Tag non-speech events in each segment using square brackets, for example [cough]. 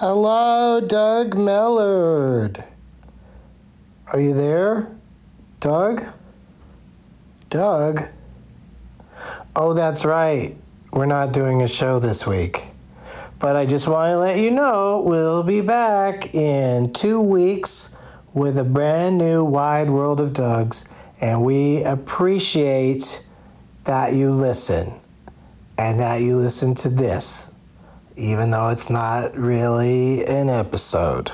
Hello, Doug Mellard. Are you there? Doug? Doug? Oh, that's right. We're not doing a show this week. But I just want to let you know we'll be back in two weeks with a brand new Wide World of Dougs, and we appreciate that you listen and that you listen to this even though it's not really an episode.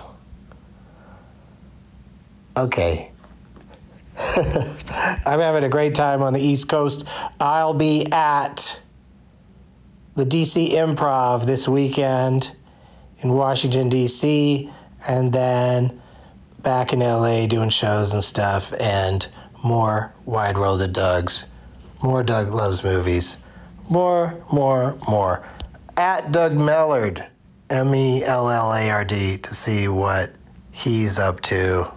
Okay. [laughs] I'm having a great time on the East Coast. I'll be at the DC Improv this weekend in Washington, D.C., and then back in LA doing shows and stuff, and more Wide World of Dougs, more Doug Loves Movies, more, more, more at Doug Mellard, M E L L A R D, to see what he's up to.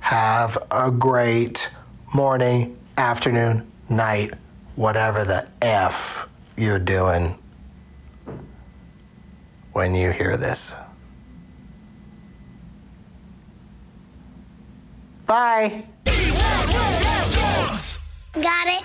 Have a great morning, afternoon, night, whatever the F you're doing when you hear this. Bye. Got it.